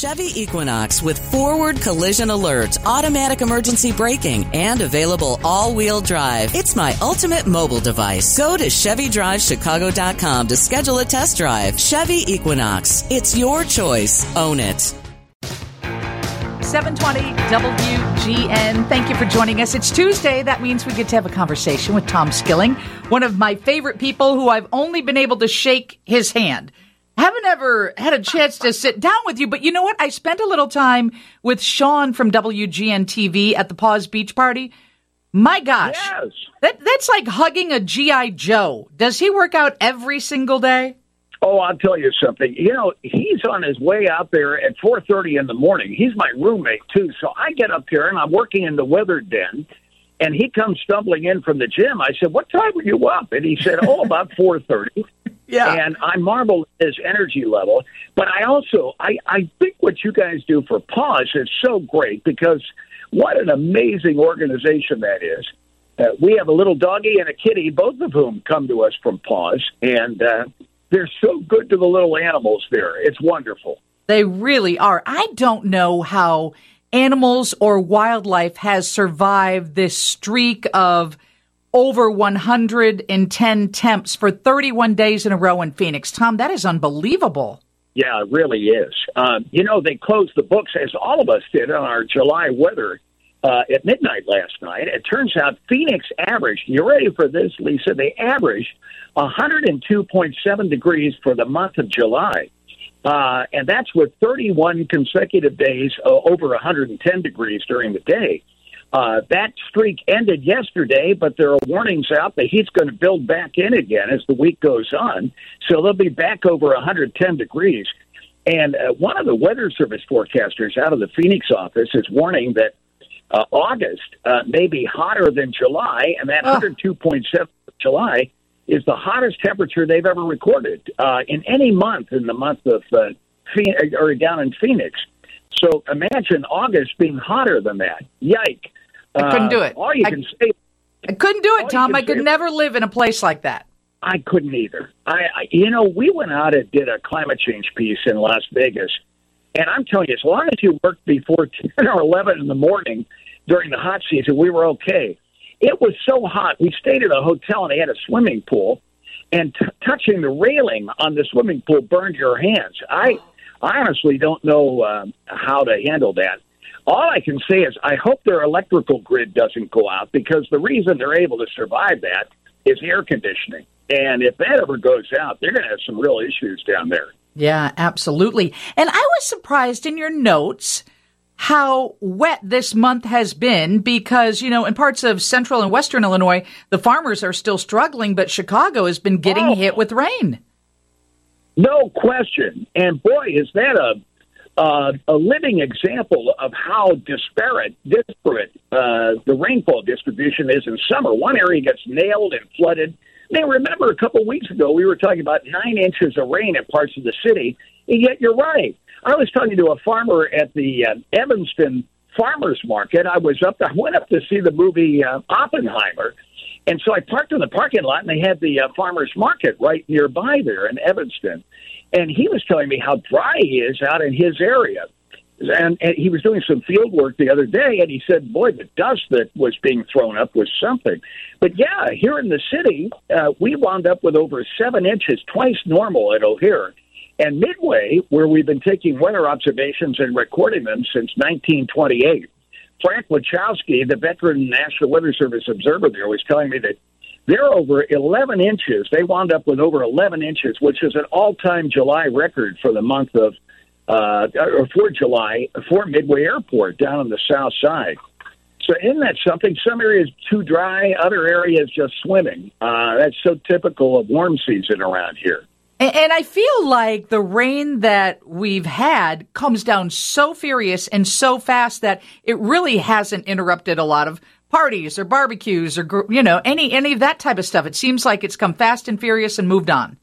Chevy Equinox with forward collision alert, automatic emergency braking, and available all-wheel drive. It's my ultimate mobile device. Go to ChevyDriveChicago.com to schedule a test drive. Chevy Equinox. It's your choice. Own it. 720 WGN. Thank you for joining us. It's Tuesday. That means we get to have a conversation with Tom Skilling, one of my favorite people who I've only been able to shake his hand. Haven't ever had a chance to sit down with you, but you know what? I spent a little time with Sean from WGN TV at the Paws Beach Party. My gosh. Yes. That, that's like hugging a G.I. Joe. Does he work out every single day? Oh, I'll tell you something. You know, he's on his way out there at 4:30 in the morning. He's my roommate too. So I get up here and I'm working in the weather den, and he comes stumbling in from the gym. I said, "What time were you up?" And he said, "Oh, about 4:30." Yeah. And I marvel at his energy level. But I also, I, I think what you guys do for Paws is so great because what an amazing organization that is. Uh, we have a little doggy and a kitty, both of whom come to us from Paws, and uh, they're so good to the little animals there. It's wonderful. They really are. I don't know how animals or wildlife has survived this streak of over 110 temps for 31 days in a row in Phoenix. Tom, that is unbelievable. Yeah, it really is. Um, you know, they closed the books, as all of us did, on our July weather uh, at midnight last night. It turns out Phoenix averaged, you ready for this, Lisa? They averaged 102.7 degrees for the month of July. Uh, and that's with 31 consecutive days uh, over 110 degrees during the day. Uh, that streak ended yesterday, but there are warnings out that heat's going to build back in again as the week goes on. So they'll be back over 110 degrees. And uh, one of the Weather Service forecasters out of the Phoenix office is warning that uh, August uh, may be hotter than July, and that Oh. 102.7 July is the hottest temperature they've ever recorded uh, in any month in the month of uh, Phoenix, or down in Phoenix. So imagine August being hotter than that. Yike! I couldn't do it. All you I- can say, I couldn't do it, Tom. I could never live in a place like that. I couldn't either. I, I, you know, we went out and did a climate change piece in Las Vegas, and I'm telling you, as long as you worked before ten or eleven in the morning during the hot season, we were okay. It was so hot. We stayed at a hotel and they had a swimming pool, and t- touching the railing on the swimming pool burned your hands. I, I honestly don't know um, how to handle that. All I can say is I hope their electrical grid doesn't go out because the reason they're able to survive that is air conditioning. And if that ever goes out, they're going to have some real issues down there. Yeah, absolutely. And I was surprised in your notes how wet this month has been because, you know, in parts of central and western Illinois, the farmers are still struggling, but Chicago has been getting Oh. hit with rain. No question. And boy, is that a uh, a living example of how disparate, disparate uh, the rainfall distribution is in summer. One area gets nailed and flooded. Now, remember a couple weeks ago we were talking about nine inches of rain in parts of the city, and yet you're right. I was talking to a farmer at the uh, Evanston Farmers Market. I was up. I went up to see the movie uh, Oppenheimer, and so I parked in the parking lot, and they had the uh, farmers market right nearby there in Evanston. And he was telling me how dry he is out in his area. And, and he was doing some field work the other day, and he said, "Boy, the dust that was being thrown up was something." But yeah, here in the city, uh, we wound up with over seven inches, twice normal at O'Hare. And Midway, where we've been taking weather observations and recording them since 1928, Frank Wachowski, the veteran National Weather Service observer there, was telling me that they're over 11 inches. They wound up with over 11 inches, which is an all-time July record for the month of, uh, or for July for Midway Airport down on the south side. So isn't that something? Some areas too dry, other areas just swimming. Uh, that's so typical of warm season around here. And, I feel like the rain that we've had comes down so furious and so fast that it really hasn't interrupted a lot of parties or barbecues or you know any any of that type of stuff. It seems like it's come fast and furious and moved on.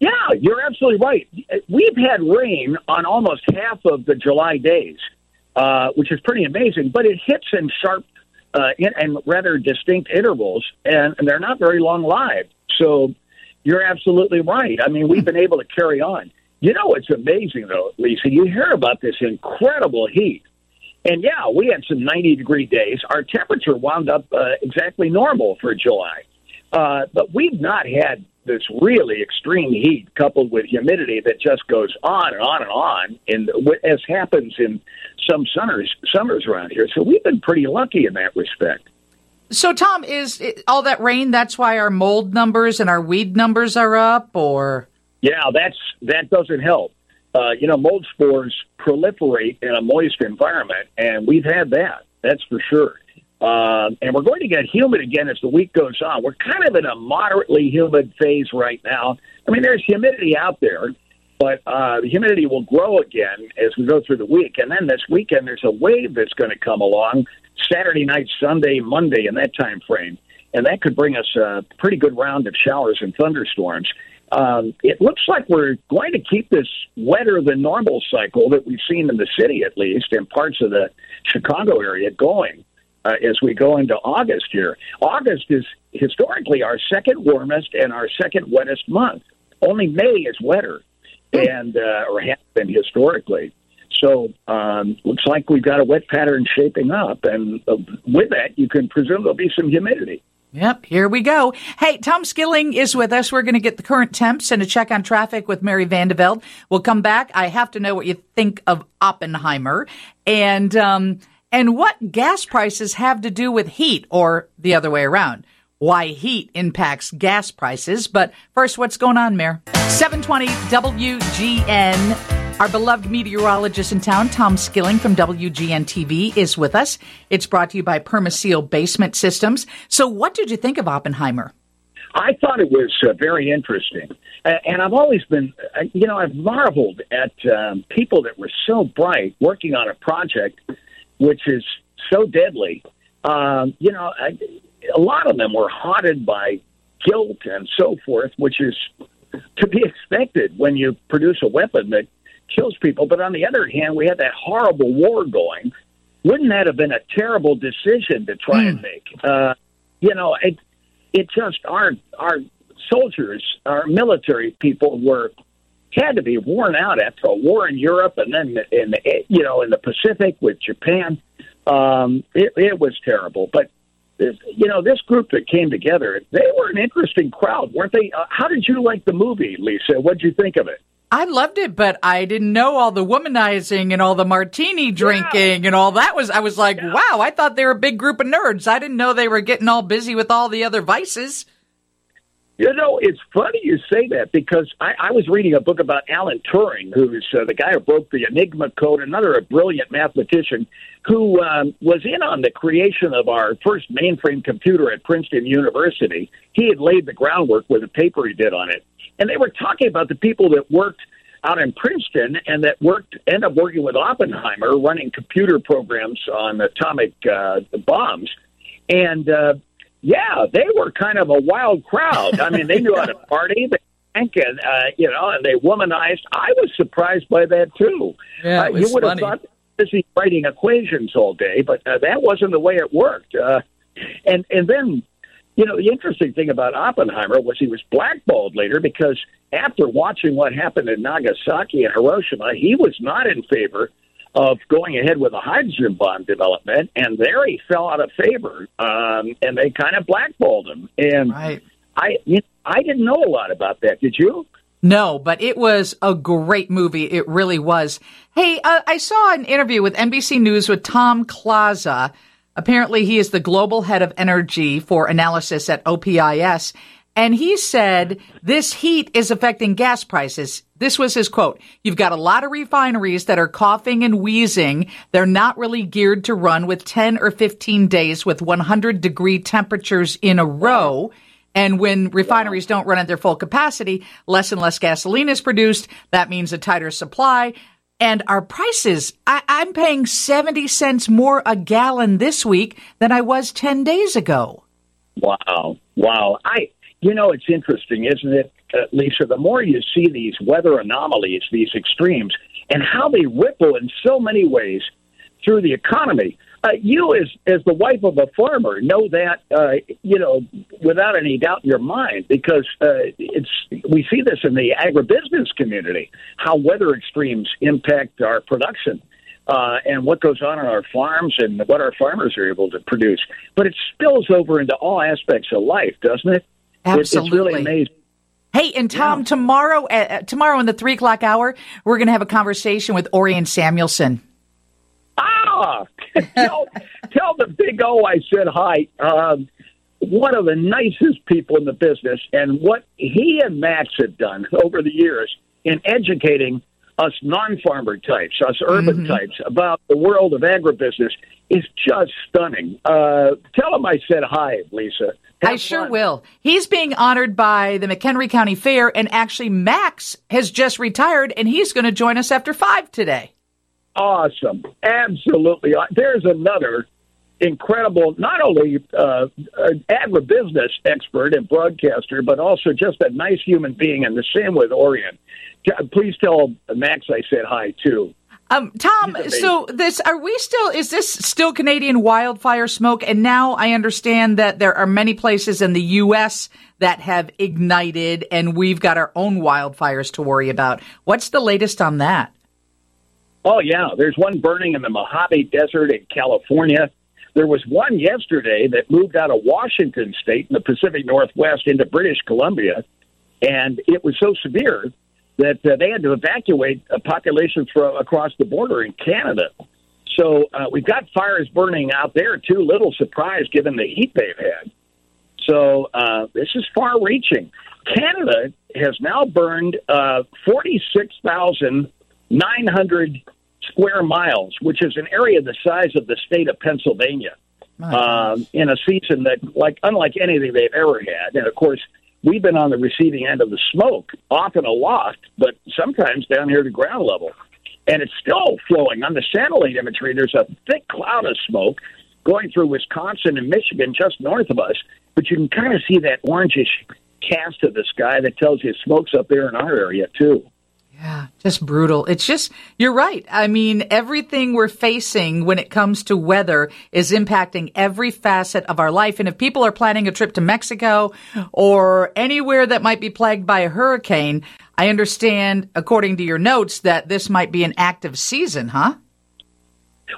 Yeah, you're absolutely right. We've had rain on almost half of the July days, uh, which is pretty amazing, but it hits in sharp uh, in, and rather distinct intervals, and, and they're not very long lived. So you're absolutely right. I mean, we've been able to carry on. You know, it's amazing though, Lisa. You hear about this incredible heat, and yeah, we had some 90 degree days. Our temperature wound up uh, exactly normal for July, uh, but we've not had this really extreme heat coupled with humidity that just goes on and on and on, and as happens in some summers summers around here. So we've been pretty lucky in that respect. So, Tom, is it, all that rain? That's why our mold numbers and our weed numbers are up, or yeah, that's that doesn't help. Uh, you know, mold spores proliferate in a moist environment, and we've had that. That's for sure. Uh, and we're going to get humid again as the week goes on. We're kind of in a moderately humid phase right now. I mean, there's humidity out there, but uh, the humidity will grow again as we go through the week. And then this weekend, there's a wave that's going to come along Saturday night, Sunday, Monday, in that time frame, and that could bring us a pretty good round of showers and thunderstorms. Um, it looks like we're going to keep this wetter than normal cycle that we've seen in the city, at least, in parts of the Chicago area, going uh, as we go into August here. August is historically our second warmest and our second wettest month. Only May is wetter, and uh, or has been historically. So um, looks like we've got a wet pattern shaping up, and uh, with that, you can presume there'll be some humidity. Yep, here we go. Hey, Tom Skilling is with us. We're going to get the current temps and a check on traffic with Mary Van De Velde. We'll come back. I have to know what you think of Oppenheimer and um, and what gas prices have to do with heat, or the other way around. Why heat impacts gas prices. But first, what's going on, Mary? 720 WGN. Our beloved meteorologist in town, Tom Skilling from WGN TV, is with us. It's brought to you by Permaseal Basement Systems. So, what did you think of Oppenheimer? I thought it was uh, very interesting. Uh, and I've always been, uh, you know, I've marveled at um, people that were so bright working on a project which is so deadly. Um, you know, I, a lot of them were haunted by guilt and so forth, which is to be expected when you produce a weapon that kills people. But on the other hand, we had that horrible war going. Wouldn't that have been a terrible decision to try mm. and hmm. make? Uh, you know, it it just our our soldiers, our military people were had to be worn out after a war in Europe and then in the, you know in the Pacific with Japan. Um, it, it was terrible, but this, you know this group that came together, they were an interesting crowd, weren't they? Uh, how did you like the movie, Lisa? What did you think of it? I loved it, but I didn't know all the womanizing and all the martini drinking yeah. and all that was. I was like, yeah. wow, I thought they were a big group of nerds. I didn't know they were getting all busy with all the other vices. You know, it's funny you say that because I, I was reading a book about Alan Turing, who's uh, the guy who broke the Enigma code, another a brilliant mathematician who um, was in on the creation of our first mainframe computer at Princeton University. He had laid the groundwork with a paper he did on it and they were talking about the people that worked out in Princeton and that worked end up working with Oppenheimer, running computer programs on atomic uh, bombs, and uh, yeah, they were kind of a wild crowd. I mean, they knew how to party. They drank and uh, you know, and they womanized. I was surprised by that too. Yeah, uh, you would funny. have thought busy writing equations all day, but uh, that wasn't the way it worked. Uh, and and then you know, the interesting thing about Oppenheimer was he was blackballed later because after watching what happened in Nagasaki and Hiroshima, he was not in favor of going ahead with a hydrogen bomb development, and there he fell out of favor, um, and they kind of blackballed him. And right. I, you know, I didn't know a lot about that. Did you? No, but it was a great movie. It really was. Hey, uh, I saw an interview with NBC News with Tom Kloza Apparently, he is the global head of energy for analysis at OPIS. And he said this heat is affecting gas prices. This was his quote. You've got a lot of refineries that are coughing and wheezing. They're not really geared to run with 10 or 15 days with 100 degree temperatures in a row. And when refineries don't run at their full capacity, less and less gasoline is produced. That means a tighter supply and our prices. I, I'm paying 70 cents more a gallon this week than I was 10 days ago. Wow. Wow. I, you know, it's interesting, isn't it, uh, Lisa? The more you see these weather anomalies, these extremes, and how they ripple in so many ways through the economy. uh, you, as as the wife of a farmer, know that uh, you know without any doubt in your mind because uh, it's we see this in the agribusiness community how weather extremes impact our production. Uh, and what goes on on our farms and what our farmers are able to produce. But it spills over into all aspects of life, doesn't it? Absolutely. Really amazing. Hey, and Tom, yeah. tomorrow, uh, tomorrow in the three o'clock hour, we're going to have a conversation with Orion Samuelson. Ah, tell, tell the big O I said hi. Um, one of the nicest people in the business, and what he and Max have done over the years in educating us non-farmer types, us urban mm-hmm. types, about the world of agribusiness is just stunning. Uh, tell him I said hi, Lisa. Have I sure will. He's being honored by the McHenry County Fair, and actually, Max has just retired, and he's going to join us after five today. Awesome. Absolutely. Uh, there's another incredible, not only uh, agribusiness expert and broadcaster, but also just a nice human being, and the same with Orion. Please tell Max I said hi, too. Um, Tom, so this are we still is this still Canadian wildfire smoke? And now I understand that there are many places in the U.S. that have ignited, and we've got our own wildfires to worry about. What's the latest on that? Oh yeah, there's one burning in the Mojave Desert in California. There was one yesterday that moved out of Washington State in the Pacific Northwest into British Columbia, and it was so severe that uh, they had to evacuate a population from across the border in Canada. So uh, we've got fires burning out there too. Little surprise given the heat they've had. So uh, this is far-reaching. Canada has now burned uh, 46,900 square miles, which is an area the size of the state of Pennsylvania, um, in a season that, like, unlike anything they've ever had. And of course, we've been on the receiving end of the smoke, often aloft, but sometimes down here to ground level. And it's still flowing. On the satellite imagery, there's a thick cloud of smoke going through Wisconsin and Michigan just north of us, but you can kind of see that orangish cast of the sky that tells you smoke's up there in our area, too. Just brutal. It's just, you're right. I mean, everything we're facing when it comes to weather is impacting every facet of our life. And if people are planning a trip to Mexico or anywhere that might be plagued by a hurricane, I understand, according to your notes, that this might be an active season, huh?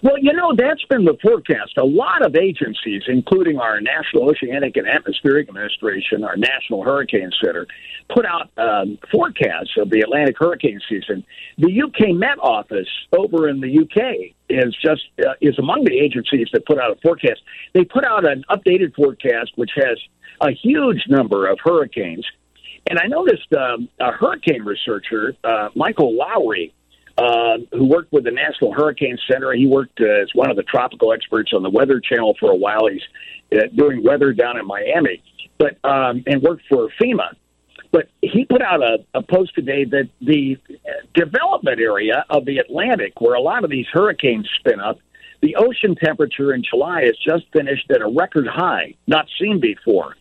Well, you know, that's been the forecast. A lot of agencies, including our National Oceanic and Atmospheric Administration, our National Hurricane Center, put out um, forecasts of the Atlantic hurricane season. The UK Met Office over in the UK is just uh, is among the agencies that put out a forecast. They put out an updated forecast which has a huge number of hurricanes. And I noticed um, a hurricane researcher, uh, Michael Lowry, uh, who worked with the National Hurricane Center. He worked uh, as one of the tropical experts on the Weather Channel for a while. He's uh, doing weather down in Miami, but um, and worked for FEMA. But he put out a, a post today that the development area of the Atlantic, where a lot of these hurricanes spin up, the ocean temperature in July has just finished at a record high, not seen before.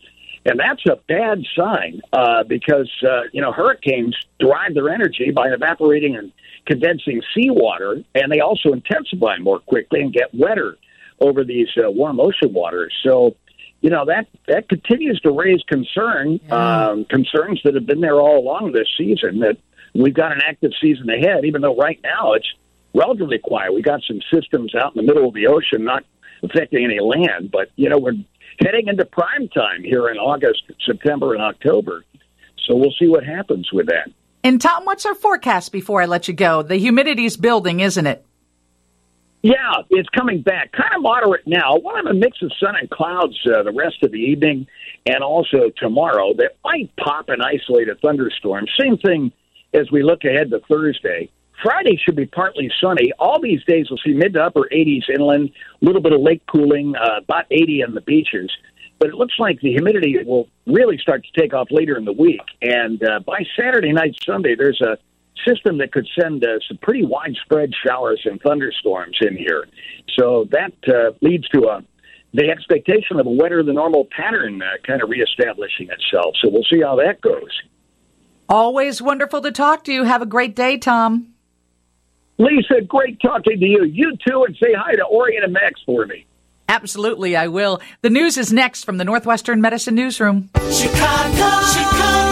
And that's a bad sign uh, because, uh, you know, hurricanes derive their energy by evaporating and condensing seawater, and they also intensify more quickly and get wetter over these uh, warm ocean waters. So, you know that that continues to raise concern, yeah. um, concerns that have been there all along this season. That we've got an active season ahead, even though right now it's relatively quiet. We got some systems out in the middle of the ocean, not affecting any land, but you know we're heading into prime time here in August, September, and October. So we'll see what happens with that. And Tom, what's our forecast before I let you go? The humidity's building, isn't it? Yeah, it's coming back. Kind of moderate now. We'll have a mix of sun and clouds uh, the rest of the evening and also tomorrow that might pop and isolate a thunderstorm. Same thing as we look ahead to Thursday. Friday should be partly sunny. All these days we'll see mid to upper 80s inland, a little bit of lake cooling, uh, about 80 on the beaches but it looks like the humidity will really start to take off later in the week. And uh, by Saturday night, Sunday, there's a system that could send uh, some pretty widespread showers and thunderstorms in here. So that uh, leads to a the expectation of a wetter than normal pattern uh, kind of reestablishing itself. So we'll see how that goes. Always wonderful to talk to you. Have a great day, Tom. Lisa, great talking to you. You too, and say hi to Orion and Max for me. Absolutely, I will. The news is next from the Northwestern Medicine Newsroom. Chicago, Chicago.